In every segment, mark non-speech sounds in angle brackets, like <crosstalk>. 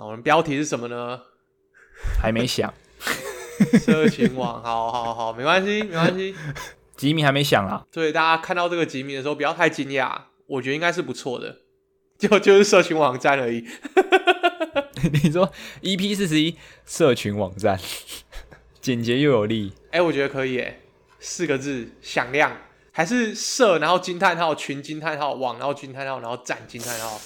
那我们标题是什么呢？还没想。<laughs> 社群网，好好好，没关系，没关系。<laughs> 吉米还没想啊，所以大家看到这个吉米的时候，不要太惊讶，我觉得应该是不错的，就就是社群网站而已。<laughs> 你说 EP 四十一社群网站，简洁又有力，哎、欸，我觉得可以，哎，四个字，响亮，还是社，然后惊叹号，群惊叹号，网，然后惊叹号，然后站惊叹号，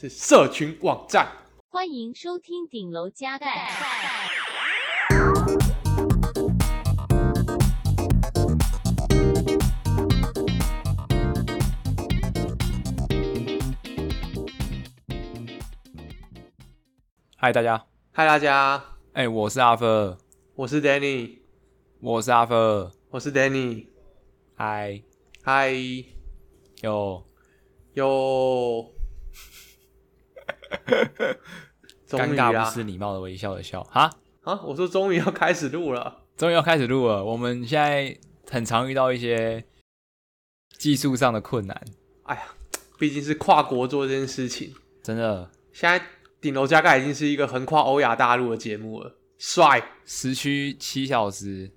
是社群网站。欢迎收听顶楼加盖。嗨，大家！嗨，大家！哎、欸，我是阿芬，我是 Danny，我是阿芬，我是 Danny。嗨，嗨，有有，<laughs> 尴尬不失礼貌的微笑的笑哈啊！我说终于要开始录了，终于要开始录了。我们现在很常遇到一些技术上的困难。哎呀，毕竟是跨国做这件事情，真的，现在。顶楼加盖已经是一个横跨欧亚大陆的节目了，帅！时区七小时，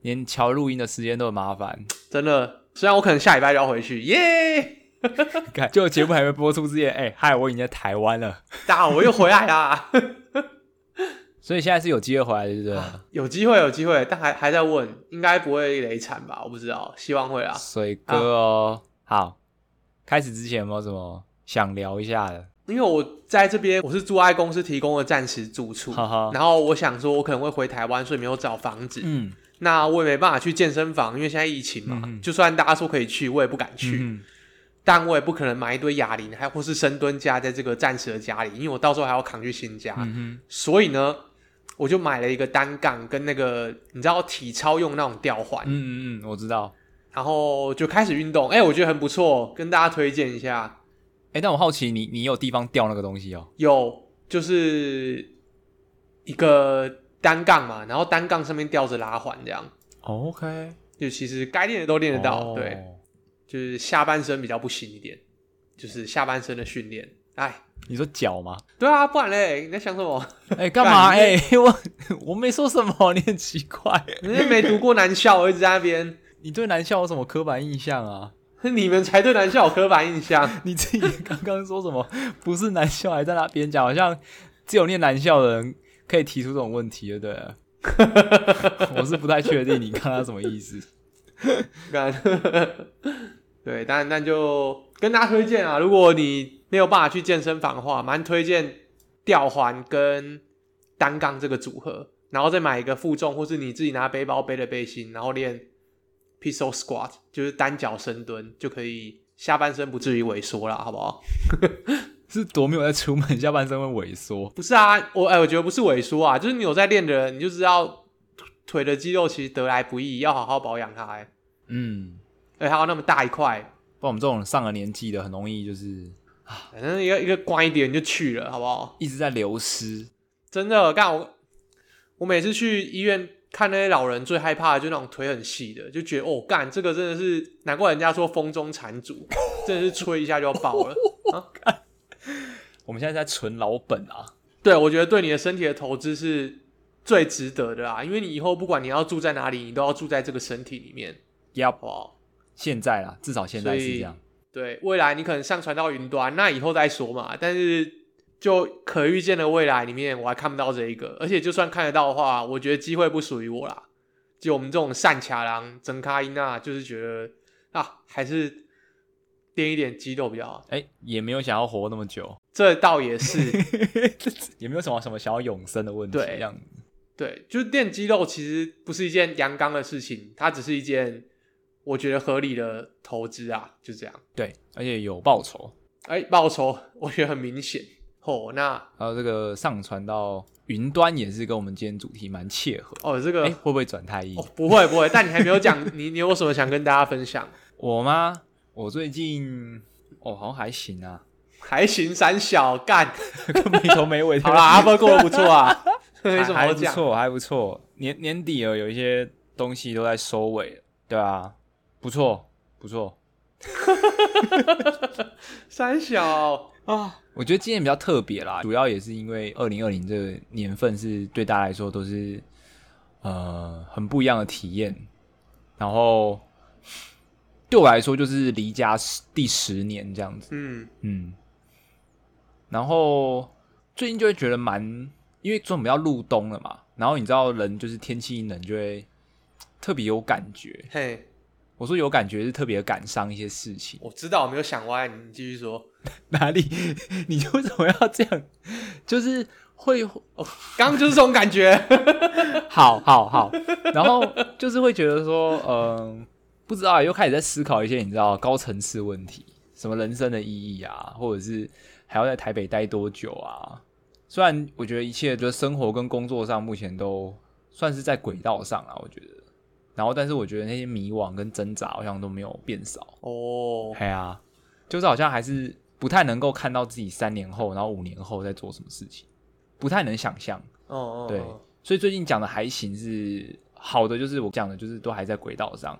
连调录音的时间都很麻烦，真的。虽然我可能下礼拜就要回去，耶！<laughs> 就节目还没播出之前，哎、欸，嗨，我已经在台湾了，大家好，我又回来啦。<laughs> 所以现在是有机会回来的，对不对？有机会，有机会，但还还在问，应该不会雷惨吧？我不知道，希望会啊。水哥哦，啊、好，开始之前有没有什么想聊一下的？因为我在这边，我是住在公司提供的暂时住处，然后我想说，我可能会回台湾，所以没有找房子。嗯，那我也没办法去健身房，因为现在疫情嘛，嗯、就算大家说可以去，我也不敢去。嗯、但我也不可能买一堆哑铃，还或是深蹲架在这个暂时的家里，因为我到时候还要扛去新家。嗯、所以呢，我就买了一个单杠跟那个你知道体操用那种吊环。嗯嗯嗯，我知道。然后就开始运动，哎、欸，我觉得很不错，跟大家推荐一下。哎、欸，但我好奇你，你有地方吊那个东西哦？有，就是一个单杠嘛，然后单杠上面吊着拉环这样。OK，就其实该练的都练得到，oh. 对，就是下半身比较不行一点，就是下半身的训练。哎，你说脚吗？对啊，不然嘞，你在想什么？哎、欸，干嘛？<laughs> 哎、欸，我我没说什么，<laughs> 你很奇怪，你没读过男校，我一直在那边。你对男校有什么刻板印象啊？你们才对男校有刻板印象。<laughs> 你自己刚刚说什么？不是男校，还在那边讲，好像只有念男校的人可以提出这种问题，对不对？我是不太确定你刚刚什么意思。对，但但就跟大家推荐啊，如果你没有办法去健身房的话，蛮推荐吊环跟单杠这个组合，然后再买一个负重，或是你自己拿背包背的背心，然后练。Pistol Squat 就是单脚深蹲，就可以下半身不至于萎缩了，好不好？<laughs> 是多没有在出门，下半身会萎缩？不是啊，我哎、欸，我觉得不是萎缩啊，就是你有在练的人，你就知道腿的肌肉其实得来不易，要好好保养它、欸。嗯，而且还有那么大一块，不，我们这种上了年纪的，很容易就是啊，反正一个一个乖一点就去了，好不好？一直在流失，真的。干我，我每次去医院。看那些老人最害怕的就那种腿很细的，就觉得哦干这个真的是难怪人家说风中残烛，真的是吹一下就要爆了 <laughs> 啊！我们现在在存老本啊，对，我觉得对你的身体的投资是最值得的啊，因为你以后不管你要住在哪里，你都要住在这个身体里面。Yep，现在啦，至少现在是这样。对，未来你可能上传到云端，那以后再说嘛。但是。就可预见的未来里面，我还看不到这一个，而且就算看得到的话，我觉得机会不属于我啦。就我们这种善卡郎、真卡因啊，就是觉得啊，还是练一点肌肉比较好。哎、欸，也没有想要活那么久，这倒也是，<laughs> 也没有什么什么想要永生的问题。对，这样对，就是练肌肉其实不是一件阳刚的事情，它只是一件我觉得合理的投资啊，就这样。对，而且有报酬。哎、欸，报酬 <laughs> 我觉得很明显。哦，那还有这个上传到云端也是跟我们今天主题蛮切合哦。这个、欸、会不会转太硬？哦，不会不会。但你还没有讲，<laughs> 你你有什么想跟大家分享？我吗？我最近哦，好像还行啊，还行。三小干，<laughs> 没头没尾。好啦，阿波过得不错啊，没什么好讲。还不错，还不错。年年底了，有一些东西都在收尾，对啊，不错不错。<laughs> 三小啊。我觉得今年比较特别啦，主要也是因为二零二零这个年份是对大家来说都是呃很不一样的体验，然后对我来说就是离家第十年这样子，嗯嗯，然后最近就会觉得蛮，因为准备要入冬了嘛，然后你知道人就是天气一冷就会特别有感觉，嘿。我说有感觉是特别感伤一些事情。我知道我没有想歪，你继续说。<laughs> 哪里？<laughs> 你为什么要这样？就是会，刚、哦、刚就是这种感觉。<laughs> 好好好，然后就是会觉得说，嗯、呃，不知道，又开始在思考一些你知道高层次问题，什么人生的意义啊，或者是还要在台北待多久啊？虽然我觉得一切就是生活跟工作上目前都算是在轨道上啊，我觉得。然后，但是我觉得那些迷惘跟挣扎好像都没有变少哦。对啊，就是好像还是不太能够看到自己三年后，然后五年后在做什么事情，不太能想象。哦，哦，哦，对，所以最近讲的还行是好的，就是我讲的就是都还在轨道上，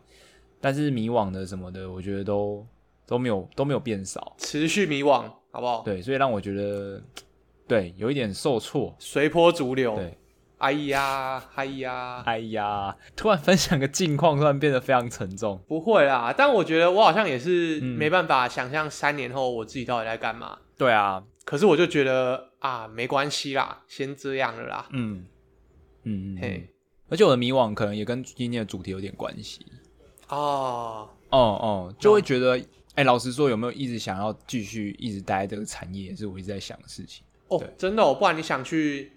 但是迷惘的什么的，我觉得都都没有都没有变少，持续迷惘，好不好？对，所以让我觉得对有一点受挫，随波逐流。对。哎呀，哎呀，哎呀！突然分享个近况，突然变得非常沉重。不会啦，但我觉得我好像也是没办法想象三年后我自己到底在干嘛。对啊，可是我就觉得啊，没关系啦，先这样了啦。嗯嗯嘿，而且我的迷惘可能也跟今天的主题有点关系。哦哦哦，就会觉得，哎，老实说，有没有一直想要继续一直待在这个产业，也是我一直在想的事情。哦，真的哦，不然你想去？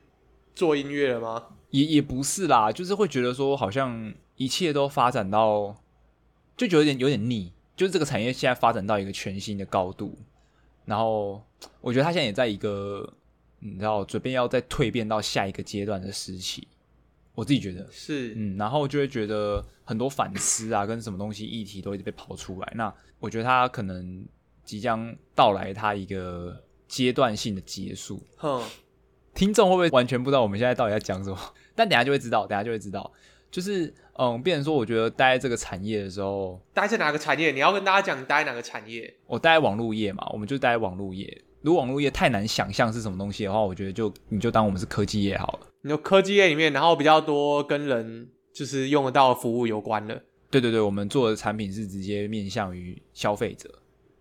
做音乐了吗？也也不是啦，就是会觉得说，好像一切都发展到，就觉得有点有点腻。就是这个产业现在发展到一个全新的高度，然后我觉得他现在也在一个，你知道，准备要再蜕变到下一个阶段的时期。我自己觉得是，嗯，然后就会觉得很多反思啊，跟什么东西议题都一直被抛出来。那我觉得他可能即将到来，他一个阶段性的结束。哼。听众会不会完全不知道我们现在到底在讲什么？<laughs> 但等下就会知道，等下就会知道。就是，嗯，变成说，我觉得待在这个产业的时候，待在哪个产业？你要跟大家讲你待在哪个产业？我待在网络业嘛，我们就待在网络业。如果网络业太难想象是什么东西的话，我觉得就你就当我们是科技业好了。你说科技业里面，然后比较多跟人就是用得到的服务有关的。对对对，我们做的产品是直接面向于消费者，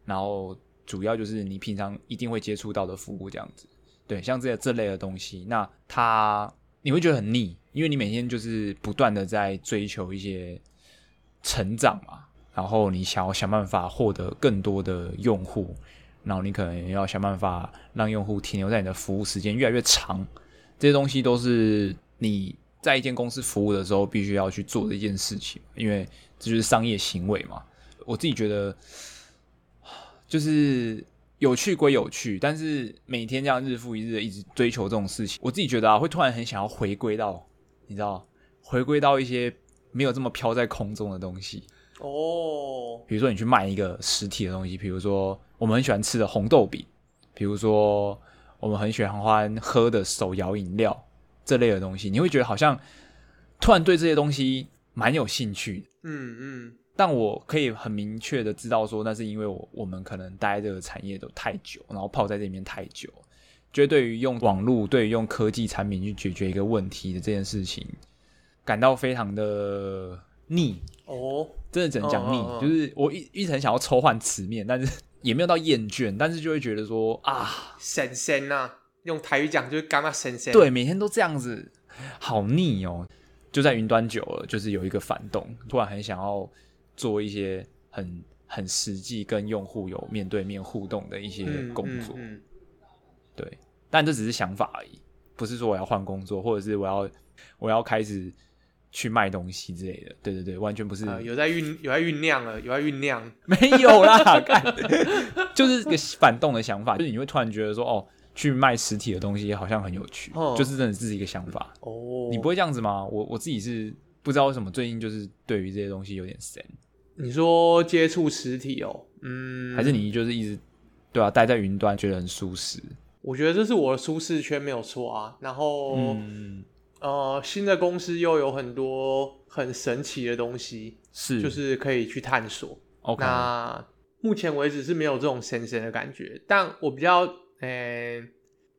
然后主要就是你平常一定会接触到的服务这样子。对，像这这类的东西，那它你会觉得很腻，因为你每天就是不断的在追求一些成长嘛，然后你想要想办法获得更多的用户，然后你可能要想办法让用户停留在你的服务时间越来越长，这些东西都是你在一间公司服务的时候必须要去做的一件事情，因为这就是商业行为嘛。我自己觉得就是。有趣归有趣，但是每天这样日复一日的一直追求这种事情，我自己觉得啊，会突然很想要回归到，你知道，回归到一些没有这么飘在空中的东西哦。比如说你去卖一个实体的东西，比如说我们很喜欢吃的红豆饼，比如说我们很喜欢喝的手摇饮料这类的东西，你会觉得好像突然对这些东西蛮有兴趣的。嗯嗯。但我可以很明确的知道说，那是因为我我们可能待这个产业都太久，然后泡在这里面太久，觉得对于用网络、对于用科技产品去解决一个问题的这件事情，感到非常的腻哦，真的只能讲腻，哦哦哦，就是我一一直很想要抽换词面，但是也没有到厌倦，但是就会觉得说啊，神仙呐，用台语讲就是干嘛神仙，对，每天都这样子，好腻哦，就在云端久了，就是有一个反动，突然很想要。做一些很很实际跟用户有面对面互动的一些工作，嗯嗯嗯、对，但这只是想法而已，不是说我要换工作，或者是我要我要开始去卖东西之类的，对对对，完全不是。呃、有在酝有在酝酿了，有在酝酿，<laughs> 没有啦，<laughs> 就是个反动的想法，就是你会突然觉得说，哦，去卖实体的东西好像很有趣，哦、就是真的是一个想法。哦，你不会这样子吗？我我自己是不知道为什么最近就是对于这些东西有点神。你说接触实体哦，嗯，还是你就是一直对啊，待在云端觉得很舒适？我觉得这是我的舒适圈没有错啊。然后，嗯、呃，新的公司又有很多很神奇的东西，是就是可以去探索。那目前为止是没有这种神神的感觉，但我比较诶、欸，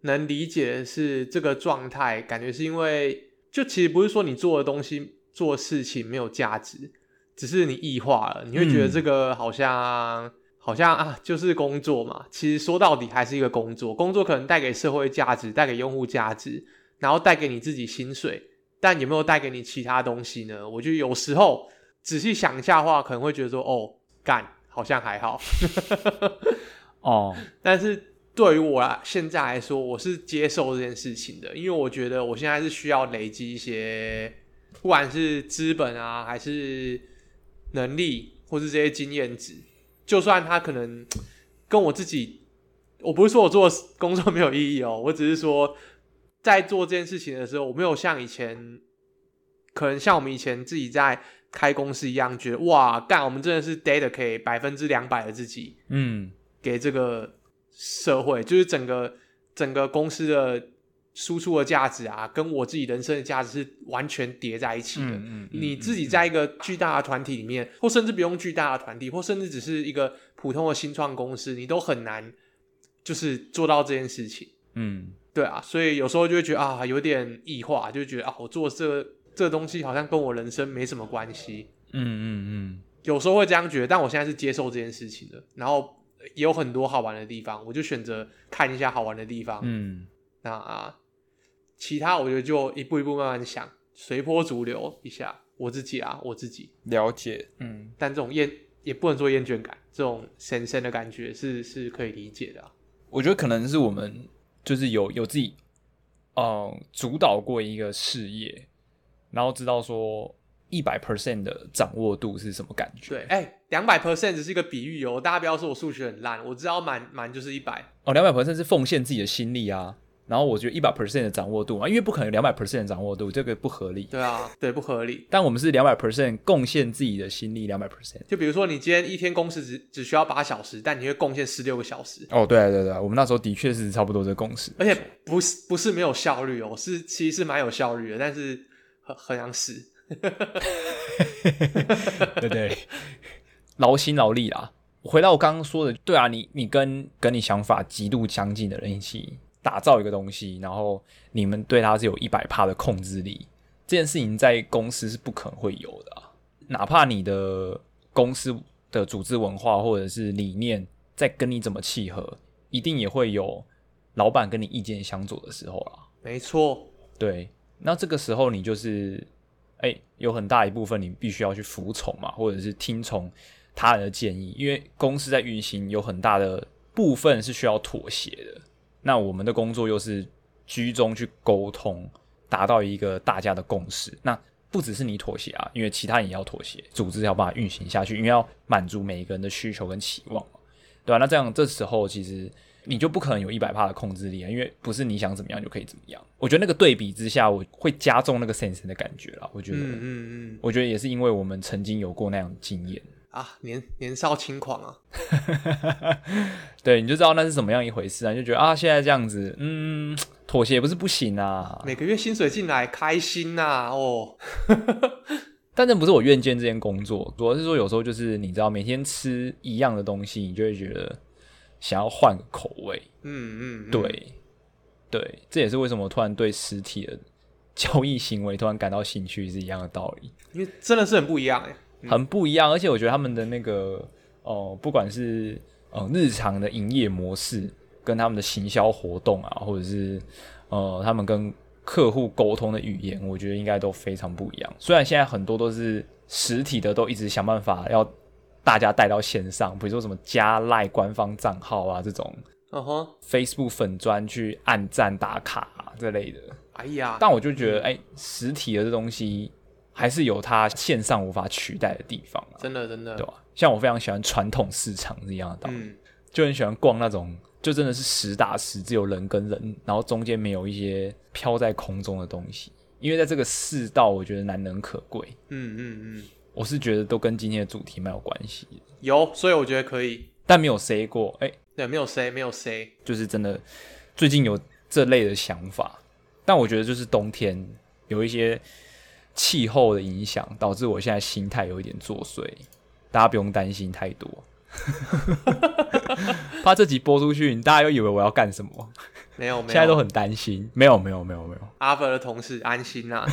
能理解的是这个状态，感觉是因为就其实不是说你做的东西、做事情没有价值，只是你异化了，你会觉得这个好像、嗯、好像啊，就是工作嘛。其实说到底还是一个工作，工作可能带给社会价值，带给用户价值，然后带给你自己薪水，但有没有带给你其他东西呢？我觉得有时候仔细想一下的话，可能会觉得说，哦，干，好像还好。哦，<laughs> 但是对于我来现在来说，我是接受这件事情的，因为我觉得我现在是需要累积一些，不管是资本啊，还是能力，或是这些经验值，就算他可能跟我自己，我不是说我做工作没有意义哦，我只是说。在做这件事情的时候，我没有像以前，可能像我们以前自己在开公司一样，觉得哇，干，我们真的是 dedicate 百分之两百的自己，嗯，给这个社会，就是整个整个公司的输出的价值啊，跟我自己人生的价值是完全叠在一起的。嗯嗯，你自己在一个巨大的团体里面，或甚至不用巨大的团体，或甚至只是一个普通的新创公司，你都很难就是做到这件事情。嗯。对啊，所以有时候就会觉得啊，有点异化，就觉得啊，我做这、这东西好像跟我人生没什么关系。嗯嗯嗯，有时候会这样觉得，但我现在是接受这件事情的。然后也有很多好玩的地方，我就选择看一下好玩的地方。嗯，那啊，其他我觉得就一步一步慢慢想，随波逐流一下。我自己啊，我自己了解。嗯，但这种厌也不能说厌倦感，这种深深的感觉是是可以理解的啊。我觉得可能是我们。就是有有自己，嗯，主导过一个事业，然后知道说一百 percent 的掌握度是什么感觉。对，哎，两百 percent 只是一个比喻哦，大家不要说我数学很烂，我知道满满就是一百。哦，两百 percent 是奉献自己的心力啊。然后我觉得一百 percent 的掌握度啊，因为不可能两百 percent 的掌握度，这个不合理。对啊，对，不合理。但我们是两百 percent 贡献自己的心力，两百 percent。就比如说，你今天一天工时只只需要八小时，但你会贡献十六个小时。哦，对对对，我们那时候的确是差不多这个工时，而且不是不是没有效率哦，是其实是蛮有效率的，但是很很想死。<laughs> 对对，劳心劳力啦。回到我刚刚说的，对啊，你你跟跟你想法极度相近的人一起。打造一个东西，然后你们对它是有一百帕的控制力，这件事情在公司是不可能会有的啊。哪怕你的公司的组织文化或者是理念在跟你怎么契合，一定也会有老板跟你意见相左的时候啊。没错，对，那这个时候你就是，哎，有很大一部分你必须要去服从嘛，或者是听从他人的建议，因为公司在运行有很大的部分是需要妥协的。那我们的工作又是居中去沟通，达到一个大家的共识。那不只是你妥协啊，因为其他人也要妥协，组织要把它运行下去，因为要满足每一个人的需求跟期望嘛，对吧、啊？那这样这时候其实你就不可能有一百帕的控制力啊，因为不是你想怎么样就可以怎么样。我觉得那个对比之下，我会加重那个 sense 的感觉啦。我觉得，嗯嗯嗯，我觉得也是因为我们曾经有过那样的经验。啊，年年少轻狂啊，<laughs> 对，你就知道那是怎么样一回事啊，你就觉得啊，现在这样子，嗯，妥协也不是不行啊，每个月薪水进来开心呐、啊，哦，<laughs> 但这不是我愿见这件工作，主要是说有时候就是你知道，每天吃一样的东西，你就会觉得想要换个口味，嗯嗯，嗯，对，对，这也是为什么突然对实体的交易行为突然感到兴趣是一样的道理，因为真的是很不一样哎。很不一样，而且我觉得他们的那个哦、呃，不管是呃日常的营业模式，跟他们的行销活动啊，或者是呃他们跟客户沟通的语言，我觉得应该都非常不一样。虽然现在很多都是实体的，都一直想办法要大家带到线上，比如说什么加赖官方账号啊这种，嗯哼，Facebook 粉专去按赞打卡啊这类的。哎呀，但我就觉得，哎、嗯，实体的这东西。还是有它线上无法取代的地方，真的真的，对吧？像我非常喜欢传统市场是一样的道理，嗯，就很喜欢逛那种，就真的是实打实只有人跟人，然后中间没有一些飘在空中的东西。因为在这个世道，我觉得难能可贵。嗯嗯嗯，我是觉得都跟今天的主题蛮有关系。有，所以我觉得可以，但没有 say 过，哎、欸，对，没有 say，没有 say，就是真的最近有这类的想法，但我觉得就是冬天有一些。气候的影响导致我现在心态有一点作祟，大家不用担心太多。<laughs> 怕这集播出去，你大家又以为我要干什么？没有，没有，现在都很担心。没有，没有，没有，没有。阿伯的同事安心呐、啊。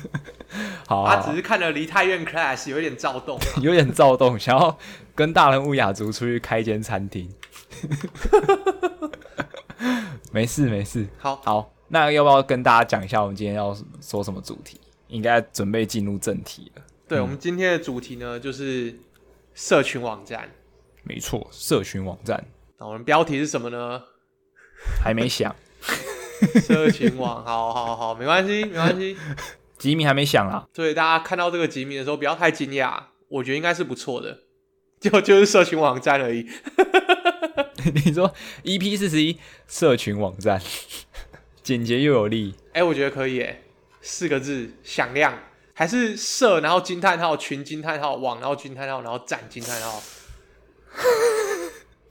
<laughs> 好，好，好，他只是看了梨泰院 class 有点躁动、啊，<laughs> 有点躁动，想要跟大人物雅族出去开间餐厅。没事，没事。好，好，那要不要跟大家讲一下我们今天要说什么主题？应该准备进入正题了。对、嗯、我们今天的主题呢，就是社群网站。没错，社群网站。那我们标题是什么呢？还没想。<laughs> 社群网，好好好，没关系，没关系。吉米还没想啊。所以大家看到这个吉米的时候，不要太惊讶。我觉得应该是不错的，就就是社群网站而已。<laughs> <laughs> 你说 EP 四十一社群网站，简洁又有力。哎、欸，我觉得可以诶，四个字，响亮。还是社，然后惊叹号，群惊叹号，网，然后惊叹号，然后站惊叹号，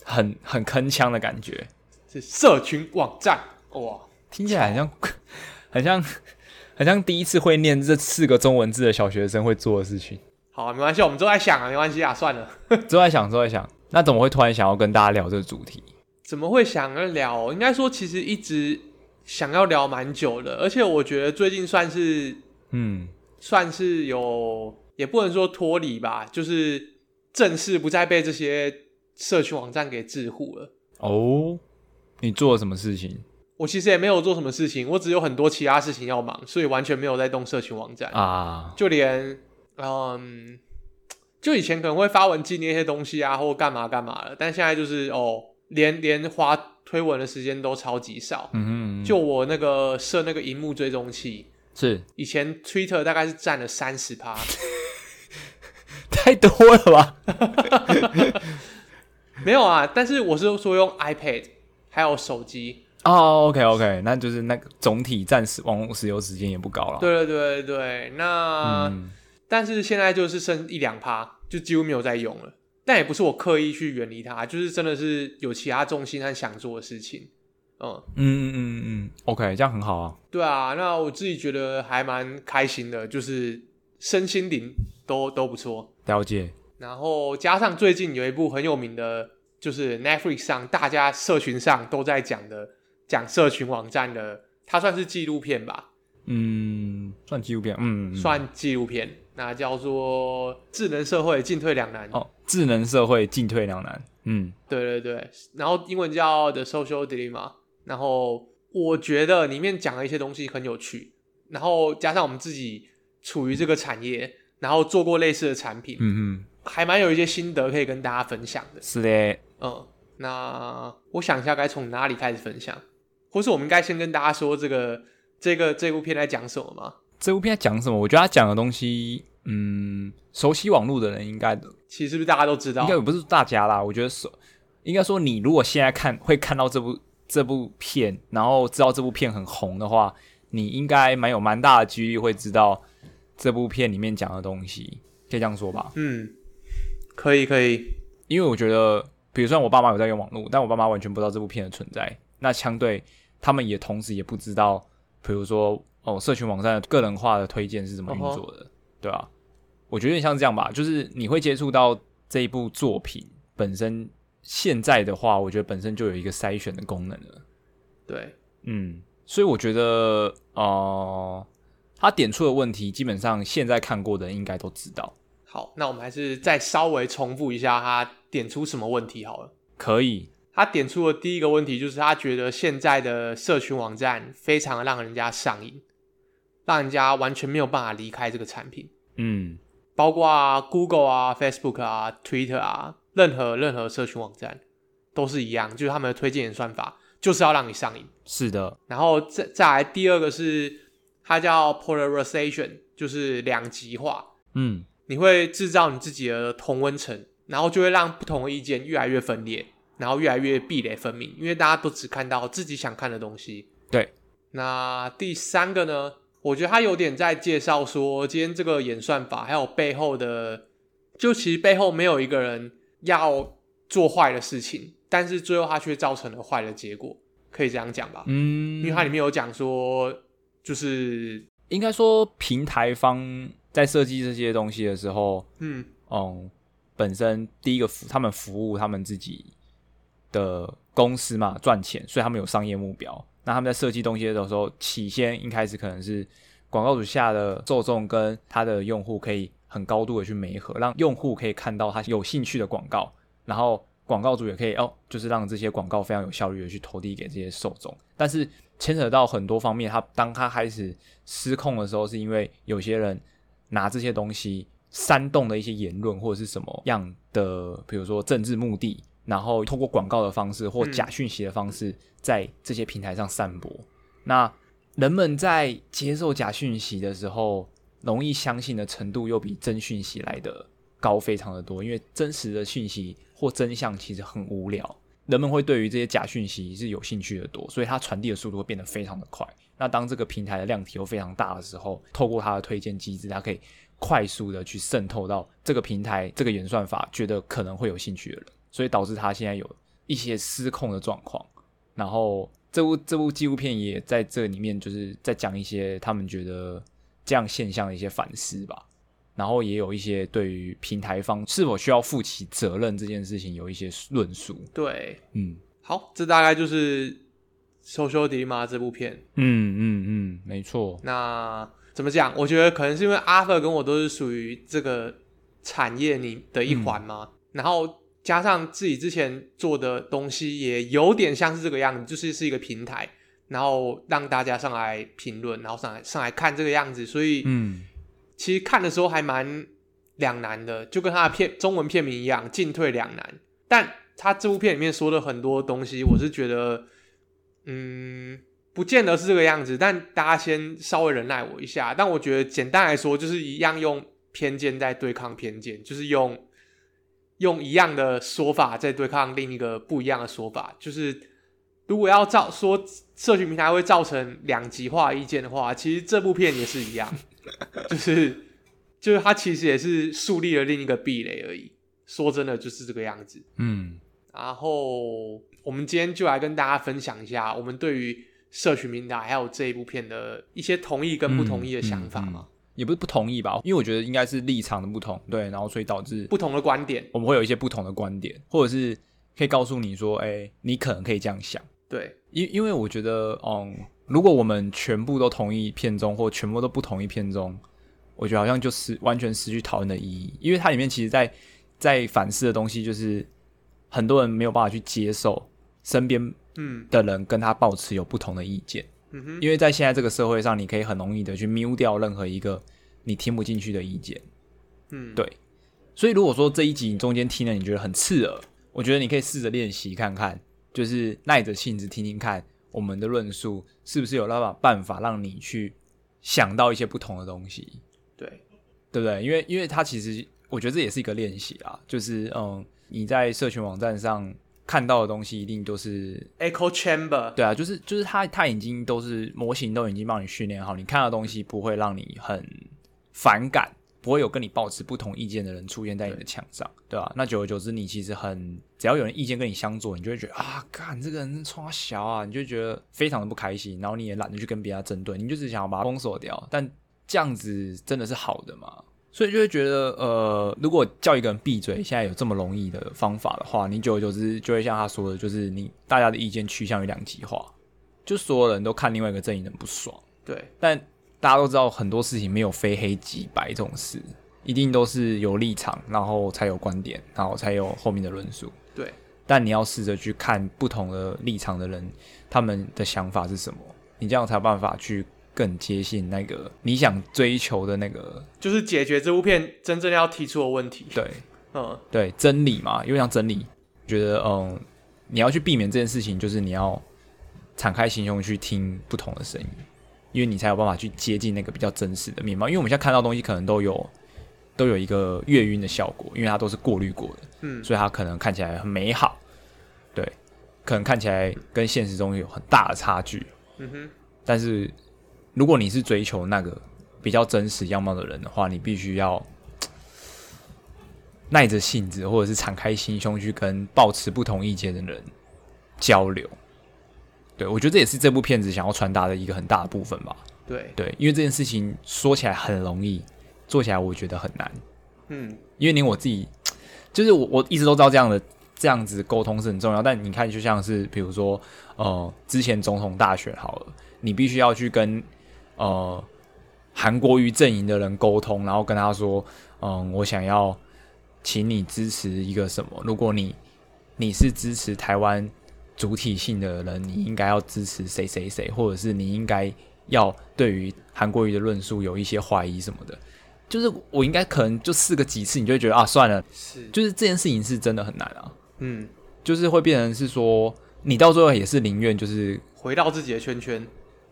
很很铿锵的感觉。是社群网站哇，听起来很像，很像，很像第一次会念这四个中文字的小学生会做的事情。好啊，没关系，我们都在想啊，没关系啊，算了，<laughs> 都在想，都在想。那怎么会突然想要跟大家聊这个主题？怎么会想要聊？应该说，其实一直想要聊蛮久的，而且我觉得最近算是，嗯。算是有，也不能说脱离吧，就是正式不再被这些社群网站给置护了。哦，你做了什么事情？我其实也没有做什么事情，我只有很多其他事情要忙，所以完全没有在动社群网站啊。就连，嗯，就以前可能会发文纪念一些东西啊，或干嘛干嘛的，但现在就是哦，连连花推文的时间都超级少。嗯哼就我那个设那个荧幕追踪器。是以前 Twitter 大概是占了三十趴，<laughs> 太多了吧？<laughs> 没有啊，但是我是说用 iPad 还有手机哦。Oh, OK OK，那就是那个总体暂时网络使用时间也不高了。对对对对，那、嗯、但是现在就是剩一两趴，就几乎没有在用了。但也不是我刻意去远离他，就是真的是有其他重心和想做的事情。嗯嗯嗯嗯嗯，OK，这样很好啊。对啊，那我自己觉得还蛮开心的，就是身心灵都都不错。了解。然后加上最近有一部很有名的，就是 Netflix 上大家社群上都在讲的，讲社群网站的，它算是纪录片吧？嗯，算纪录片，嗯，算纪录片。那叫做《智能社会进退两难》。哦，智能社会进退两难。嗯，对对对。然后英文叫 The Social Dilemma。然后我觉得里面讲了一些东西很有趣，然后加上我们自己处于这个产业，然后做过类似的产品，嗯嗯，还蛮有一些心得可以跟大家分享的。是的，嗯，那我想一下该从哪里开始分享，或是我们应该先跟大家说这个这个这部片在讲什么吗？这部片在讲什么？我觉得他讲的东西，嗯，熟悉网络的人应该的，其实是不是大家都知道？应该也不是大家啦。我觉得是，应该说你如果现在看会看到这部。这部片，然后知道这部片很红的话，你应该蛮有蛮大的几率会知道这部片里面讲的东西，可以这样说吧？嗯，可以可以，因为我觉得，比如说我爸妈有在用网络，但我爸妈完全不知道这部片的存在，那相对他们也同时也不知道，比如说哦，社群网站的个人化的推荐是怎么运作的，哦、对吧、啊？我觉得像这样吧，就是你会接触到这一部作品本身。现在的话，我觉得本身就有一个筛选的功能了。对，嗯，所以我觉得，哦、呃，他点出的问题，基本上现在看过的人应该都知道。好，那我们还是再稍微重复一下他点出什么问题好了。可以，他点出的第一个问题就是他觉得现在的社群网站非常的让人家上瘾，让人家完全没有办法离开这个产品。嗯，包括啊，Google 啊，Facebook 啊，Twitter 啊。任何任何社群网站都是一样，就是他们的推荐演算法就是要让你上瘾。是的，然后再再来第二个是它叫 polarization，就是两极化。嗯，你会制造你自己的同温层，然后就会让不同的意见越来越分裂，然后越来越壁垒分明，因为大家都只看到自己想看的东西。对，那第三个呢？我觉得他有点在介绍说，今天这个演算法还有背后的，就其实背后没有一个人。要做坏的事情，但是最后他却造成了坏的结果，可以这样讲吧？嗯，因为它里面有讲说，就是应该说平台方在设计这些东西的时候，嗯，哦、嗯，本身第一个服他们服务他们自己的公司嘛，赚钱，所以他们有商业目标。那他们在设计东西的时候，起先一开始可能是广告主下的受众跟他的用户可以很高度的去媒合，让用户可以看到他有兴趣的广告，然后广告主也可以哦，就是让这些广告非常有效率的去投递给这些受众。但是牵扯到很多方面，他当他开始失控的时候，是因为有些人拿这些东西煽动的一些言论或者是什么样的，比如说政治目的。然后通过广告的方式或假讯息的方式，在这些平台上散播。嗯、那人们在接受假讯息的时候，容易相信的程度又比真讯息来的高非常的多。因为真实的讯息或真相其实很无聊，人们会对于这些假讯息是有兴趣的多，所以它传递的速度会变得非常的快。那当这个平台的量体又非常大的时候，透过它的推荐机制，它可以快速的去渗透到这个平台这个演算法觉得可能会有兴趣的人。所以导致他现在有一些失控的状况，然后这部这部纪录片也在这里面就是在讲一些他们觉得这样现象的一些反思吧，然后也有一些对于平台方是否需要负起责任这件事情有一些论述。对，嗯，好，这大概就是《Social Dilemma》这部片。嗯嗯嗯，没错。那怎么讲？我觉得可能是因为阿 r 跟我都是属于这个产业里的一环嘛，嗯、然后。加上自己之前做的东西也有点像是这个样子，就是是一个平台，然后让大家上来评论，然后上来上来看这个样子，所以嗯，其实看的时候还蛮两难的，就跟他的片中文片名一样，进退两难。但他这部片里面说的很多东西，我是觉得，嗯，不见得是这个样子。但大家先稍微忍耐我一下。但我觉得简单来说，就是一样用偏见在对抗偏见，就是用。用一样的说法在对抗另一个不一样的说法，就是如果要造说社群平台会造成两极化意见的话，其实这部片也是一样，<laughs> 就是就是它其实也是树立了另一个壁垒而已。说真的，就是这个样子。嗯，然后我们今天就来跟大家分享一下我们对于社群平台还有这一部片的一些同意跟不同意的想法嘛。嗯嗯嗯也不是不同意吧，因为我觉得应该是立场的不同，对，然后所以导致不同的观点，我们会有一些不同的观点，或者是可以告诉你说，哎、欸，你可能可以这样想，对，因因为我觉得，嗯，如果我们全部都同意片中，或全部都不同意片中，我觉得好像就是完全失去讨论的意义，因为它里面其实在在反思的东西，就是很多人没有办法去接受身边嗯。的人跟他保持有不同的意见。嗯哼，因为在现在这个社会上，你可以很容易的去 mute 掉任何一个你听不进去的意见。嗯，对。所以如果说这一集你中间听了你觉得很刺耳，我觉得你可以试着练习看看，就是耐着性子听听看我们的论述是不是有办法办法让你去想到一些不同的东西。对，对不对？因为因为它其实我觉得这也是一个练习啊，就是嗯，你在社群网站上。看到的东西一定都是 echo chamber，对啊，就是就是它它已经都是模型都已经帮你训练好，你看到的东西不会让你很反感，不会有跟你保持不同意见的人出现在你的墙上，对吧、啊？那久而久之，你其实很只要有人意见跟你相左，你就会觉得啊，干这个人超小啊，你就觉得非常的不开心，然后你也懒得去跟别人争对，你就只想要把它封锁掉。但这样子真的是好的吗？所以就会觉得，呃，如果叫一个人闭嘴，现在有这么容易的方法的话，你久而久之就会像他说的，就是你大家的意见趋向于两极化，就所有人都看另外一个阵营的不爽。对，但大家都知道很多事情没有非黑即白这种事，一定都是有立场，然后才有观点，然后才有后面的论述。对，但你要试着去看不同的立场的人，他们的想法是什么，你这样才有办法去。更接近那个你想追求的那个，就是解决这部片真正要提出的问题。对，嗯，对，真理嘛，因为像真理，觉得嗯，你要去避免这件事情，就是你要敞开心胸去听不同的声音，因为你才有办法去接近那个比较真实的面貌。因为我们现在看到东西，可能都有都有一个月晕的效果，因为它都是过滤过的，嗯，所以它可能看起来很美好，对，可能看起来跟现实中有很大的差距，嗯哼，但是。如果你是追求那个比较真实样貌的人的话，你必须要 <tsk> 耐着性子，或者是敞开心胸去跟抱持不同意见的人交流。对，我觉得这也是这部片子想要传达的一个很大的部分吧。对对，因为这件事情说起来很容易，做起来我觉得很难。嗯，因为连我自己 <tsk> 就是我我一直都知道这样的这样子沟通是很重要，但你看，就像是比如说，呃，之前总统大选好了，你必须要去跟呃韩国瑜阵营的人沟通，然后跟他说，嗯、呃，我想要请你支持一个什么？如果你你是支持台湾主体性的人，你应该要支持谁谁谁，或者是你应该要对于韩国瑜的论述有一些怀疑什么的。就是我应该可能就试个几次，你就会觉得啊，算了，是，就是这件事情是真的很难啊。嗯，就是会变成是说，你到最后也是宁愿就是回到自己的圈圈，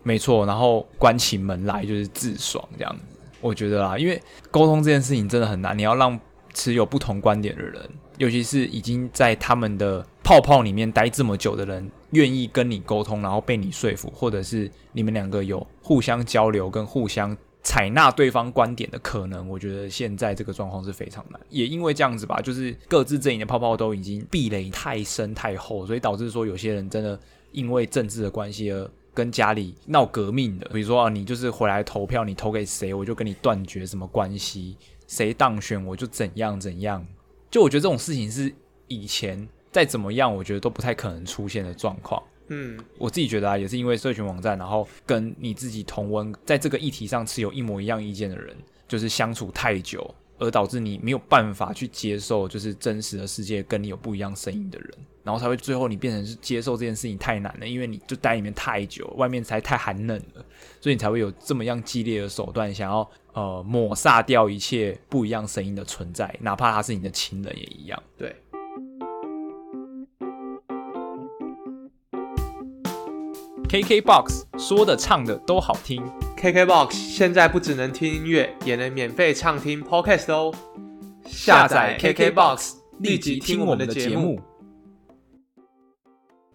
没错，然后关起门来就是自爽这样子。我觉得啦，因为沟通这件事情真的很难，你要让持有不同观点的人，尤其是已经在他们的泡泡里面待这么久的人，愿意跟你沟通，然后被你说服，或者是你们两个有互相交流跟互相。采纳对方观点的可能，我觉得现在这个状况是非常难。也因为这样子吧，就是各自阵营的泡泡都已经壁垒太深太厚，所以导致说有些人真的因为政治的关系而跟家里闹革命的。比如说啊，你就是回来投票，你投给谁，我就跟你断绝什么关系；谁当选，我就怎样怎样。就我觉得这种事情是以前再怎么样，我觉得都不太可能出现的状况。嗯，我自己觉得啊，也是因为社群网站，然后跟你自己同温，在这个议题上持有一模一样意见的人，就是相处太久，而导致你没有办法去接受，就是真实的世界跟你有不一样声音的人，然后才会最后你变成是接受这件事情太难了，因为你就待里面太久，外面才太寒冷了，所以你才会有这么样激烈的手段，想要呃抹杀掉一切不一样声音的存在，哪怕他是你的亲人也一样，对。KKBOX 说的唱的都好听。KKBOX 现在不只能听音乐，也能免费畅听 Podcast 哦。下载 KKBOX，立即听我们的节目。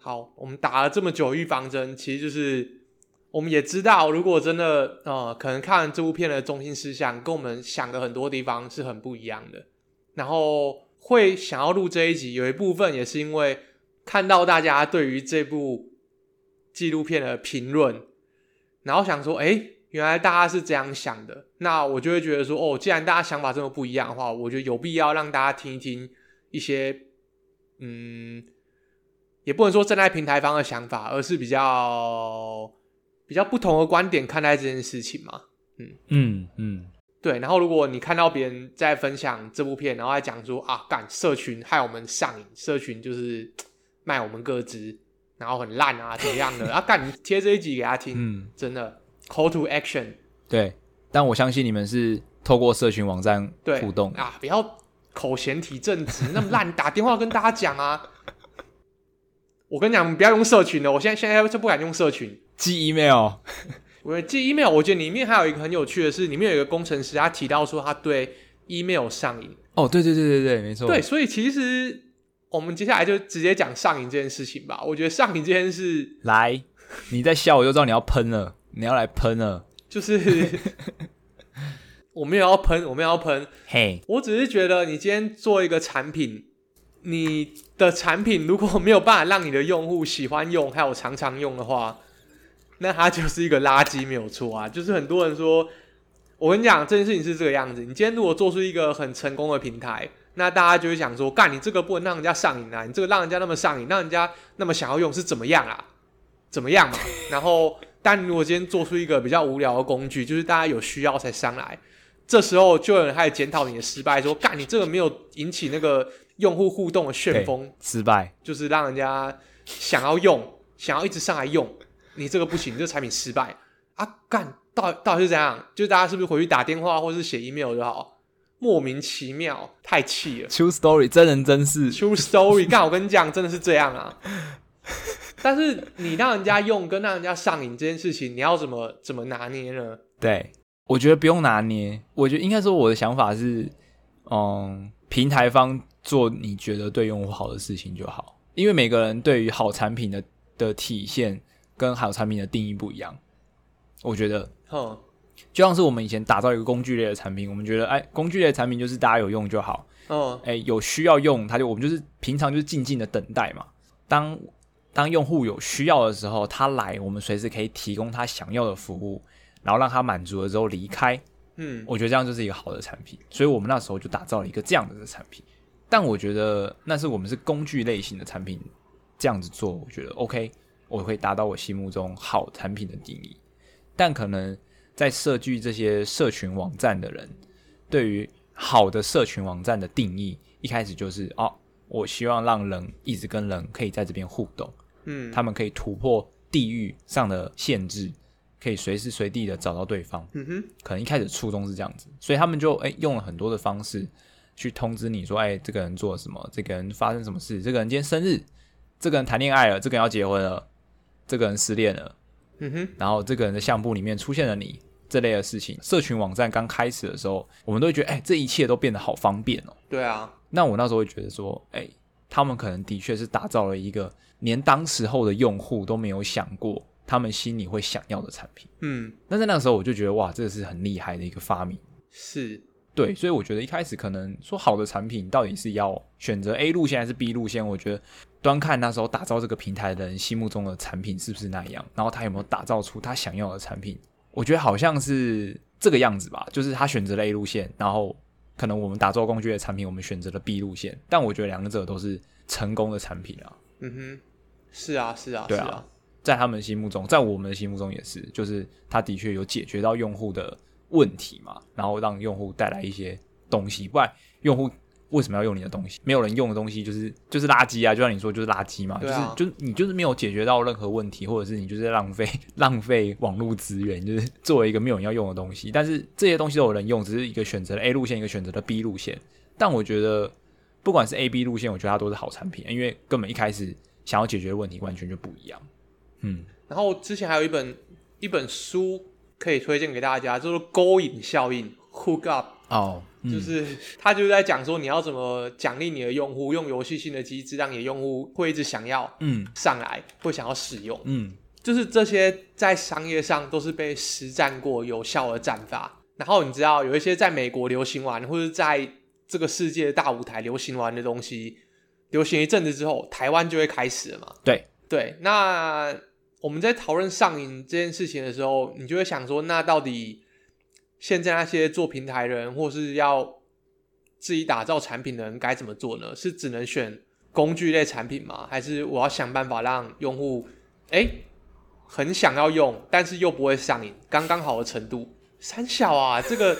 好，我们打了这么久预防针，其实就是我们也知道，如果真的呃，可能看这部片的中心思想跟我们想的很多地方是很不一样的。然后会想要录这一集，有一部分也是因为看到大家对于这部。纪录片的评论，然后想说，哎，原来大家是这样想的，那我就会觉得说，哦，既然大家想法这么不一样的话，我觉得有必要让大家听一听一些，嗯，也不能说站在平台方的想法，而是比较比较不同的观点看待这件事情嘛，嗯嗯嗯，对。然后如果你看到别人在分享这部片，然后还讲说啊，干社群害我们上瘾，社群就是 <tsk> 卖我们各资。然后很烂啊，怎么样的？<laughs> 啊，干你贴这一集给他听，嗯，真的 call to action。对，但我相信你们是透过社群网站互动啊，不要口嫌体正直，那么烂，打电话跟大家讲啊。我跟你讲，不要用社群了，我现在现在就不敢用社群，寄 email。我寄 email，我觉得里面还有一个很有趣的是，里面有一个工程师，他提到说他对 email 上瘾。哦，对对对对对，没错。对，所以其实。我们接下来就直接讲上瘾这件事情吧。我觉得上瘾这件事，来，你在笑，我就知道你要喷了，你要来喷了。就是 <laughs> 我没有要喷，我没有要喷。嘿，我只是觉得你今天做一个产品，你的产品如果没有办法让你的用户喜欢用，还有常常用的话，那它就是一个垃圾，没有错啊。就是很多人说，我跟你讲，这件事情是这个样子。你今天如果做出一个很成功的平台。那大家就会想说，干你这个不能让人家上瘾啊！你这个让人家那么上瘾，让人家那么想要用是怎么样啊？怎么样嘛？然后，但如果今天做出一个比较无聊的工具，就是大家有需要才上来，这时候就有人开始检讨你的失败，说干你这个没有引起那个用户互动的旋风，失败就是让人家想要用，想要一直上来用，你这个不行，你这个产品失败啊！干到到底是怎样？就大家是不是回去打电话或是写 email 就好？莫名其妙，太气了。True story，真人真事。True story，干我跟你讲，真的是这样啊。但是你让人家用跟让人家上瘾这件事情，你要怎么怎么拿捏呢？对，我觉得不用拿捏。我觉得应该说，我的想法是，嗯，平台方做你觉得对用户好的事情就好。因为每个人对于好产品的的体现跟好产品的定义不一样。我觉得，哼。就像是我们以前打造一个工具类的产品，我们觉得，哎，工具类的产品就是大家有用就好，哦，哎，有需要用，他就我们就是平常就是静静的等待嘛。当当用户有需要的时候，他来，我们随时可以提供他想要的服务，然后让他满足了之后离开。嗯，我觉得这样就是一个好的产品，所以我们那时候就打造了一个这样的产品。但我觉得那是我们是工具类型的产品，这样子做，我觉得 OK，我会达到我心目中好产品的定义。但可能在设计这些社群网站的人，对于好的社群网站的定义，一开始就是哦，我希望让人一直跟人可以在这边互动，嗯，他们可以突破地域上的限制，可以随时随地的找到对方。嗯哼，可能一开始初衷是这样子，所以他们就诶用了很多的方式。去通知你说，哎，这个人做了什么？这个人发生什么事？这个人今天生日，这个人谈恋爱了，这个人要结婚了，这个人失恋了，嗯哼。然后这个人的相簿里面出现了你这类的事情。社群网站刚开始的时候，我们都会觉得，哎，这一切都变得好方便哦。对啊。那我那时候会觉得说，哎，他们可能的确是打造了一个连当时候的用户都没有想过，他们心里会想要的产品。嗯。但在那个时候，我就觉得，哇，这个是很厉害的一个发明。是。对，所以我觉得一开始可能说好的产品到底是要选择 A 路线还是 B 路线，我觉得端看那时候打造这个平台的人心目中的产品是不是那样，然后他有没有打造出他想要的产品，我觉得好像是这个样子吧，就是他选择了 A 路线，然后可能我们打造工具的产品我们选择了 B 路线，但我觉得两者都是成功的产品啊。嗯哼，是啊，是啊，对啊，啊在他们心目中，在我们的心目中也是，就是他的确有解决到用户的。问题嘛，然后让用户带来一些东西，不然用户为什么要用你的东西？没有人用的东西就是就是垃圾啊！就像你说，就是垃圾嘛，啊、就是就你就是没有解决到任何问题，或者是你就是浪费 <laughs> 浪费网络资源，就是作为一个没有人要用的东西。但是这些东西都有人用，只是一个选择了 A 路线，一个选择了 B 路线。但我觉得不管是 A、B 路线，我觉得它都是好产品，因为根本一开始想要解决的问题完全就不一样。嗯，然后之前还有一本一本书。可以推荐给大家，就是勾引效应 （hook up）。哦，就是他就是在讲说，你要怎么奖励你的用户，用游戏性的机制，让你的用户会一直想要嗯上来，嗯、会想要使用。嗯，就是这些在商业上都是被实战过有效的战法。然后你知道，有一些在美国流行完，或者在这个世界大舞台流行完的东西，流行一阵子之后，台湾就会开始了嘛？对对，那。我们在讨论上瘾这件事情的时候，你就会想说，那到底现在那些做平台人，或是要自己打造产品的人该怎么做呢？是只能选工具类产品吗？还是我要想办法让用户诶很想要用，但是又不会上瘾，刚刚好的程度？三小啊，这个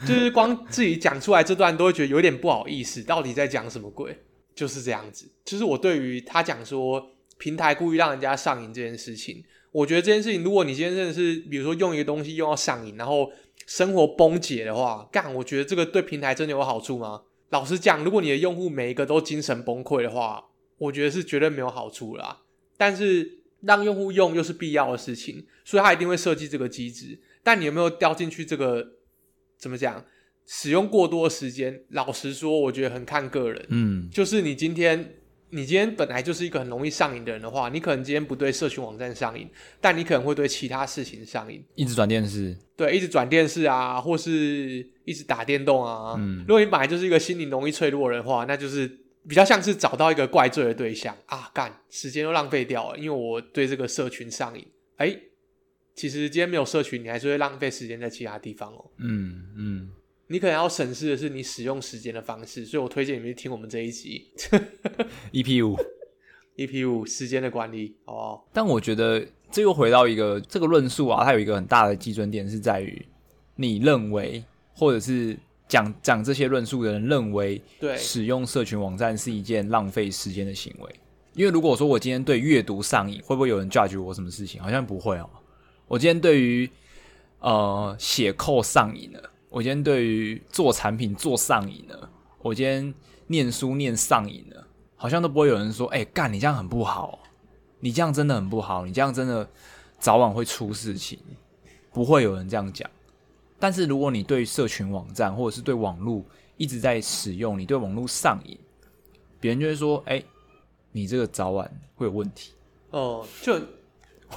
就是光自己讲出来这段都会觉得有点不好意思，到底在讲什么鬼？就是这样子，就是我对于他讲说。平台故意让人家上瘾这件事情，我觉得这件事情，如果你今天真的是，比如说用一个东西用到上瘾，然后生活崩解的话，干，我觉得这个对平台真的有好处吗？老实讲，如果你的用户每一个都精神崩溃的话，我觉得是绝对没有好处啦。但是让用户用又是必要的事情，所以他一定会设计这个机制。但你有没有掉进去这个？怎么讲？使用过多的时间，老实说，我觉得很看个人。嗯，就是你今天。你今天本来就是一个很容易上瘾的人的话，你可能今天不对社群网站上瘾，但你可能会对其他事情上瘾。一直转电视，对，一直转电视啊，或是一直打电动啊。嗯，如果你本来就是一个心灵容易脆弱的人的话，那就是比较像是找到一个怪罪的对象啊，干，时间都浪费掉了，因为我对这个社群上瘾。哎，其实今天没有社群，你还是会浪费时间在其他地方哦。嗯嗯。嗯你可能要审视的是你使用时间的方式，所以我推荐你们去听我们这一集 EP 五，<laughs> EP 五时间的管理，好不好？但我觉得这又回到一个这个论述啊，它有一个很大的基准点是在于你认为，或者是讲讲这些论述的人认为，对使用社群网站是一件浪费时间的行为。因为如果说我今天对阅读上瘾，会不会有人 judge 我什么事情？好像不会哦。我今天对于呃写 code 上瘾了。我今天对于做产品做上瘾了，我今天念书念上瘾了，好像都不会有人说：“哎、欸，干你这样很不好，你这样真的很不好，你这样真的早晚会出事情。”不会有人这样讲。但是如果你对社群网站或者是对网络一直在使用，你对网络上瘾，别人就会说：“哎、欸，你这个早晚会有问题。”哦，就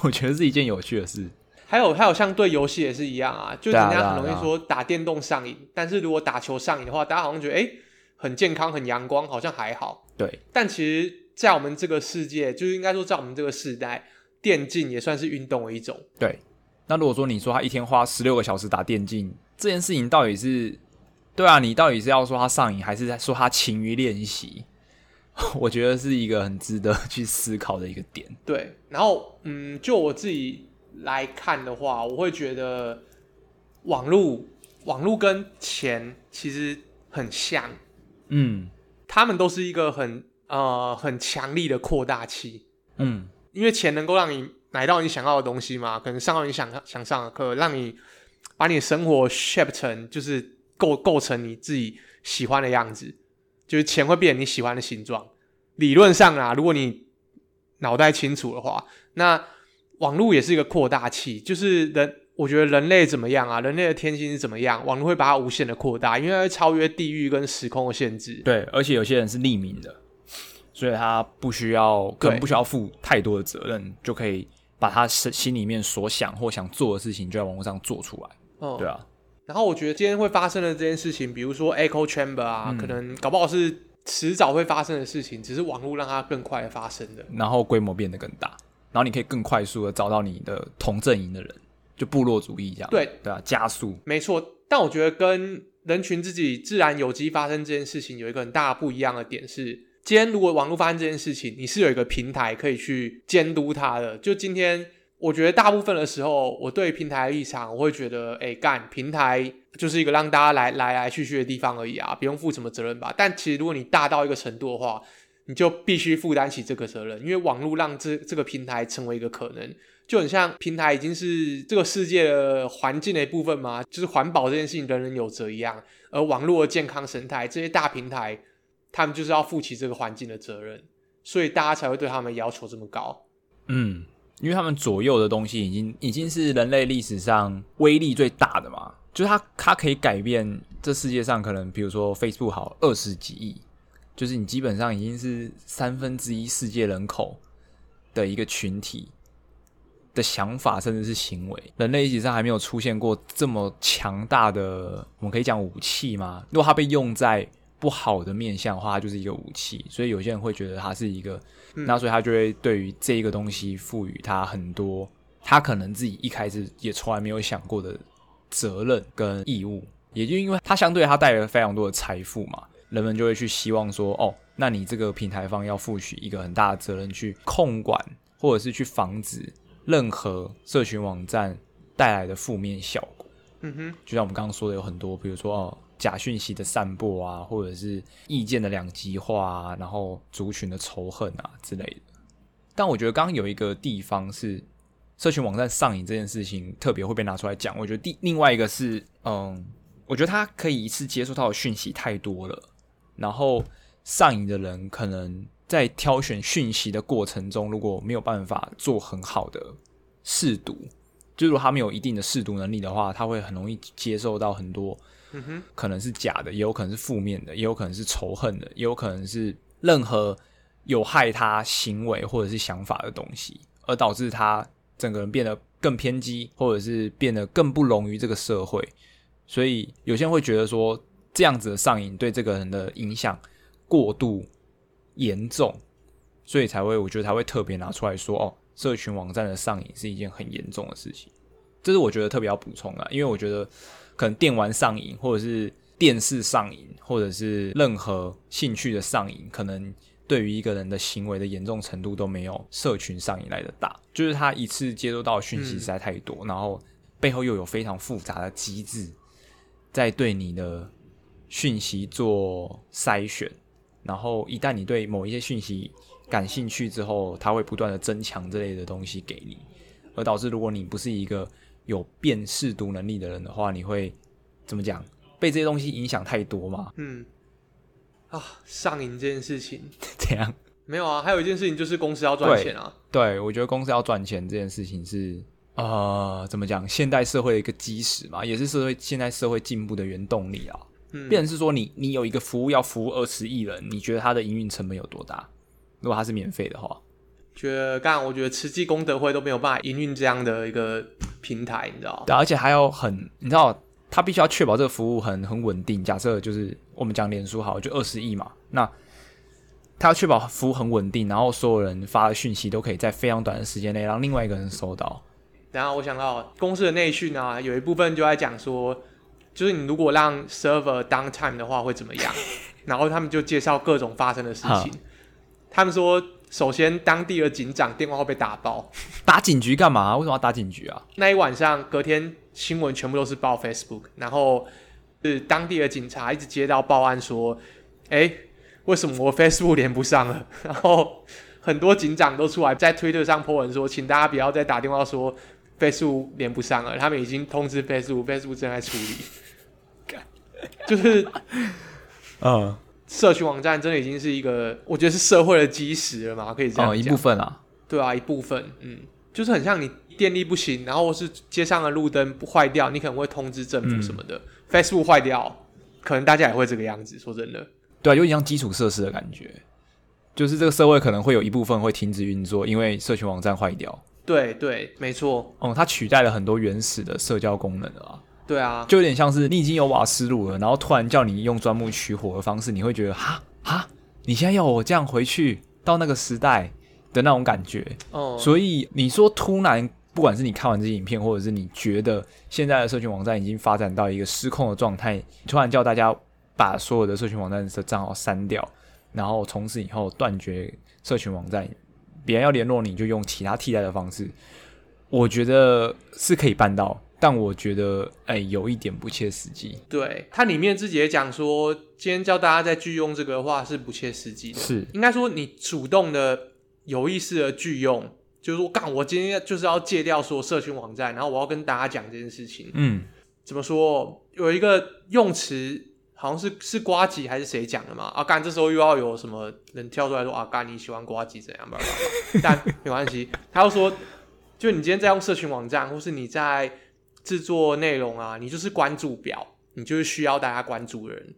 我觉得是一件有趣的事。还有还有，像对游戏也是一样啊，就人家很容易说打电动上瘾，但是如果打球上瘾的话，大家好像觉得哎、欸、很健康、很阳光，好像还好。对，但其实，在我们这个世界，就是应该说在我们这个时代，电竞也算是运动的一种。对，那如果说你说他一天花十六个小时打电竞，这件事情到底是对啊，你到底是要说他上瘾，还是在说他勤于练习？<laughs> 我觉得是一个很值得去思考的一个点。对，然后嗯，就我自己来看的话，我会觉得网络网络跟钱其实很像，嗯，他们都是一个很呃很强力的扩大器，嗯，因为钱能够让你买到你想要的东西嘛，可能上到你想想上的课，让你把你的生活 shape 成就是构构成你自己喜欢的样子。就是钱会变成你喜欢的形状。理论上啊，如果你脑袋清楚的话，那网络也是一个扩大器。就是人，我觉得人类怎么样啊？人类的天性是怎么样？网络会把它无限的扩大，因为它会超越地域跟时空的限制。对，而且有些人是匿名的，所以他不需要，可能不需要负太多的责任，就可以把他心心里面所想或想做的事情，就在网络上做出来。哦，对啊。然后我觉得今天会发生的这件事情，比如说 echo chamber 啊，嗯、可能搞不好是迟早会发生的事情，只是网络让它更快的发生的。然后规模变得更大，然后你可以更快速的找到你的同阵营的人，就部落主义这样。对对啊，加速。没错，但我觉得跟人群自己自然有机发生这件事情有一个很大不一样的点是，今天如果网络发生这件事情，你是有一个平台可以去监督它的。就今天。我觉得大部分的时候，我对平台的立场，我会觉得，哎，干平台就是一个让大家来来来去去的地方而已啊，不用负什么责任吧。但其实如果你大到一个程度的话，你就必须负担起这个责任，因为网络让这这个平台成为一个可能，就很像平台已经是这个世界的环境的一部分嘛，就是环保这件事情人人有责一样。而网络健康生态，这些大平台，他们就是要负起这个环境的责任，所以大家才会对他们要求这么高。嗯。因为他们左右的东西已经已经是人类历史上威力最大的嘛，就是它它可以改变这世界上可能比如说 Facebook 好二十几亿，就是你基本上已经是三分之一世界人口的一个群体的想法甚至是行为，人类历史上还没有出现过这么强大的，我们可以讲武器吗？如果它被用在不好的面向的话，它就是一个武器，所以有些人会觉得它是一个。嗯、那所以他就会对于这个东西赋予它很多，他可能自己一开始也从来没有想过的责任跟义务，也就因为它相对它带来了非常多的财富嘛，人们就会去希望说，哦，那你这个平台方要负起一个很大的责任去控管，或者是去防止任何社群网站带来的负面效果。嗯哼，就像我们刚刚说的，有很多，比如说哦。假讯息的散播啊，或者是意见的两极化啊，然后族群的仇恨啊之类的。但我觉得刚刚有一个地方是社群网站上瘾这件事情特别会被拿出来讲。我觉得第另外一个是，嗯，我觉得他可以一次接触到的讯息太多了，然后上瘾的人可能在挑选讯息的过程中，如果没有办法做很好的试读，就如果他没有一定的试读能力的话，他会很容易接受到很多。可能是假的，也有可能是负面的，也有可能是仇恨的，也有可能是任何有害他行为或者是想法的东西，而导致他整个人变得更偏激，或者是变得更不容于这个社会。所以有些人会觉得说，这样子的上瘾对这个人的影响过度严重，所以才会我觉得才会特别拿出来说，哦，社群网站的上瘾是一件很严重的事情。这是我觉得特别要补充的，因为我觉得。可能电玩上瘾，或者是电视上瘾，或者是任何兴趣的上瘾，可能对于一个人的行为的严重程度都没有社群上瘾来的大。就是他一次接收到讯息实在太多，然后背后又有非常复杂的机制在对你的讯息做筛选，然后一旦你对某一些讯息感兴趣之后，它会不断的增强这类的东西给你，而导致如果你不是一个有辨识读能力的人的话，你会怎么讲？被这些东西影响太多吗？嗯，啊，上瘾这件事情 <laughs> 怎样？没有啊，还有一件事情就是公司要赚钱啊。对，对，我觉得公司要赚钱这件事情是呃，怎么讲？现代社会的一个基石嘛，也是社会现代社会进步的原动力啊。嗯，变成是说你你有一个服务要服务二十亿人，你觉得它的营运成本有多大？如果它是免费的话？觉得，刚刚我觉得慈济功德会都没有办法营运这样的一个平台，你知道？对，而且还有很，你知道，他必须要确保这个服务很很稳定。假设就是我们讲脸书好，就二十亿嘛，那他要确保服务很稳定，然后所有人发的讯息都可以在非常短的时间内让另外一个人收到。然后我想到公司的内训啊，有一部分就在讲说，就是你如果让 server downtime 的话会怎么样？<laughs> 然后他们就介绍各种发生的事情。他们说，首先当地的警长电话会被打爆，打警局干嘛？为什么要打警局啊？那一晚上隔天新闻全部都是报 Facebook，然后是当地的警察一直接到报案说，哎，为什么我 Facebook 连不上了？<laughs> 然后很多警长都出来在推特上 po 文说，请大家不要再打电话说 Facebook 连不上了，他们已经通知 Facebook，Facebook 正在处理。<laughs> 就是，嗯，社群网站真的已经是一个，我觉得是社会的基石了嘛，可以这样讲。哦，一部分啊，对啊，一部分，嗯，就是很像你电力不行，然后是街上的路灯不坏掉，你可能会通知政府什么的。嗯、Facebook 坏掉，可能大家也会这个样子。说真的，对啊，有点像基础设施的感觉，就是这个社会可能会有一部分会停止运作，因为社群网站坏掉。对对，没错。哦、嗯，它取代了很多原始的社交功能啊。对啊，就有点像是你已经有瓦斯炉了，然后突然叫你用钻木取火的方式，你会觉得哈哈，你现在要我这样回去到那个时代的那种感觉。哦，所以你说突然，不管是你看完这些影片，或者是你觉得现在的社群网站已经发展到一个失控的状态，突然叫大家把所有的社群网站的账号删掉，然后从此以后断绝社群网站，别人要联络你就用其他替代的方式，我觉得是可以办到。但我觉得，哎、欸，有一点不切实际。对，它里面自己也讲说，今天教大家在拒用这个的话是不切实际的。是，应该说你主动的、有意识的拒用，就是说，干，我今天就是要戒掉说社群网站，然后我要跟大家讲这件事情。嗯，怎么说？有一个用词，好像是是瓜吉还是谁讲的嘛？啊，干，这时候又要有什么人跳出来说啊，干，你喜欢瓜吉怎样吧？但没关系，他又说，就你今天在用社群网站，或是你在。制作内容啊，你就是关注表，你就是需要大家关注的人。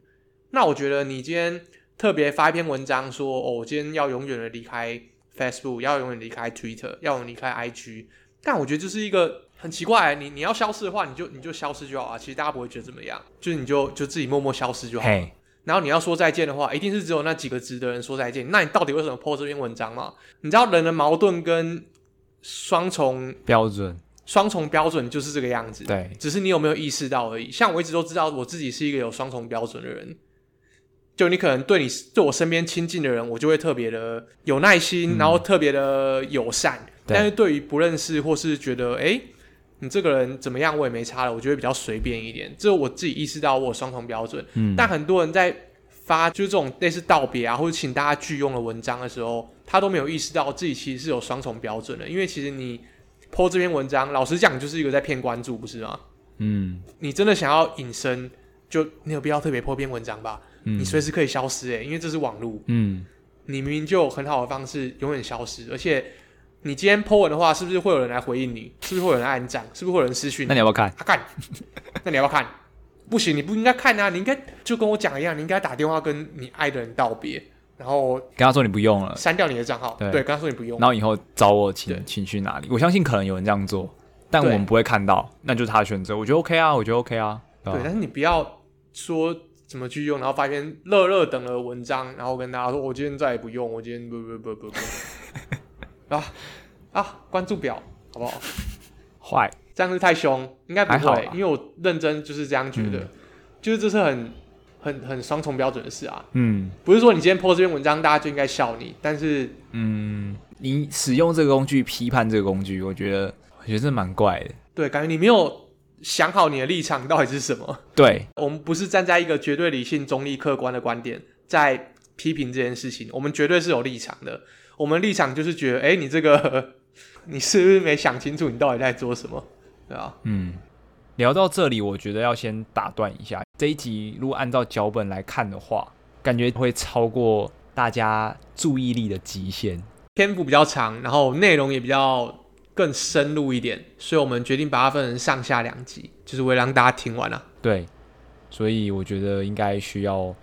那我觉得你今天特别发一篇文章说，哦，我今天要永远的离开 Facebook，要永远离开 Twitter，要永远离开 IG。但我觉得这是一个很奇怪，你你要消失的话，你就你就消失就好啊。其实大家不会觉得怎么样，就是你就就自己默默消失就好。Hey. 然后你要说再见的话，一定是只有那几个值得人说再见。那你到底为什么 po 这篇文章嘛？你知道人的矛盾跟双重标准。双重标准就是这个样子，对，只是你有没有意识到而已。像我一直都知道，我自己是一个有双重标准的人。就你可能对你对我身边亲近的人，我就会特别的有耐心，嗯、然后特别的友善。但是对于不认识或是觉得哎，你这个人怎么样，我也没差了，我觉得比较随便一点。这我自己意识到我有双重标准。嗯，但很多人在发就是这种类似道别啊，或者请大家拒用的文章的时候，他都没有意识到自己其实是有双重标准的，因为其实你。Po 这篇文章，老实讲就是一个在骗关注，不是吗？嗯，你真的想要隐身，就你有必要特别 po 篇文章吧？嗯，你随时可以消失诶，因为这是网络。嗯，你明明就有很好的方式永远消失，而且你今天 po 文的话，是不是会有人来回应你？是不是会有人按赞？是不是会有人私讯？那你要不要看？他看，<laughs> 那你要不要看？不行，你不应该看啊！你应该就跟我讲一样，你应该打电话跟你爱的人道别。然后跟他说你不用了，删掉你的账号。对，跟他说你不用。然后以后找我请对请去哪里？我相信可能有人这样做，但我们不会看到，那就是他的选择。我觉得 OK 啊，我觉得 OK 啊。对，对，但是你不要说怎么去用，然后发一篇乐乐等的文章，然后跟大家说我今天再也不用，我今天不不不不不 <laughs> 啊啊！关注表好不好？坏，这样子太凶，应该不会，因为我认真就是这样觉得，嗯、就是这是很。很很双重标准的事啊，嗯，不是说你今天 po 这篇文章，大家就应该笑你，但是，嗯，你使用这个工具批判这个工具，我觉得我觉得这蛮怪的，对，感觉你没有想好你的立场到底是什么，对，我们不是站在一个绝对理性、中立、客观的观点在批评这件事情，我们绝对是有立场的，我们立场就是觉得，哎、欸，你这个 <laughs> 你是不是没想清楚你到底在做什么，对吧？嗯。聊到这里，我觉得要先打断一下。这一集如果按照脚本来看的话，感觉会超过大家注意力的极限，篇幅比较长，然后内容也比较更深入一点，所以我们决定把它分成上下两集，就是为了让大家听完了。对，所以我觉得应该需要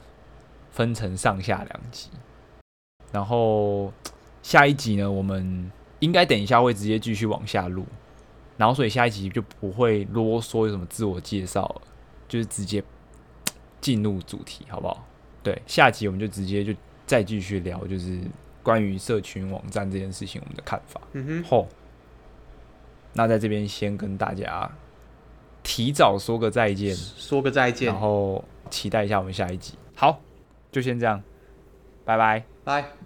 分成上下两集。然后下一集呢，我们应该等一下会直接继续往下录。然后，所以下一集就不会啰嗦，有什么自我介绍了，就是直接进入主题，好不好？对，下集我们就直接就再继续聊，就是关于社群网站这件事情我们的看法。嗯哼，好，那在这边先跟大家提早说个再见，说个再见，然后期待一下我们下一集。好，就先这样，拜拜，拜。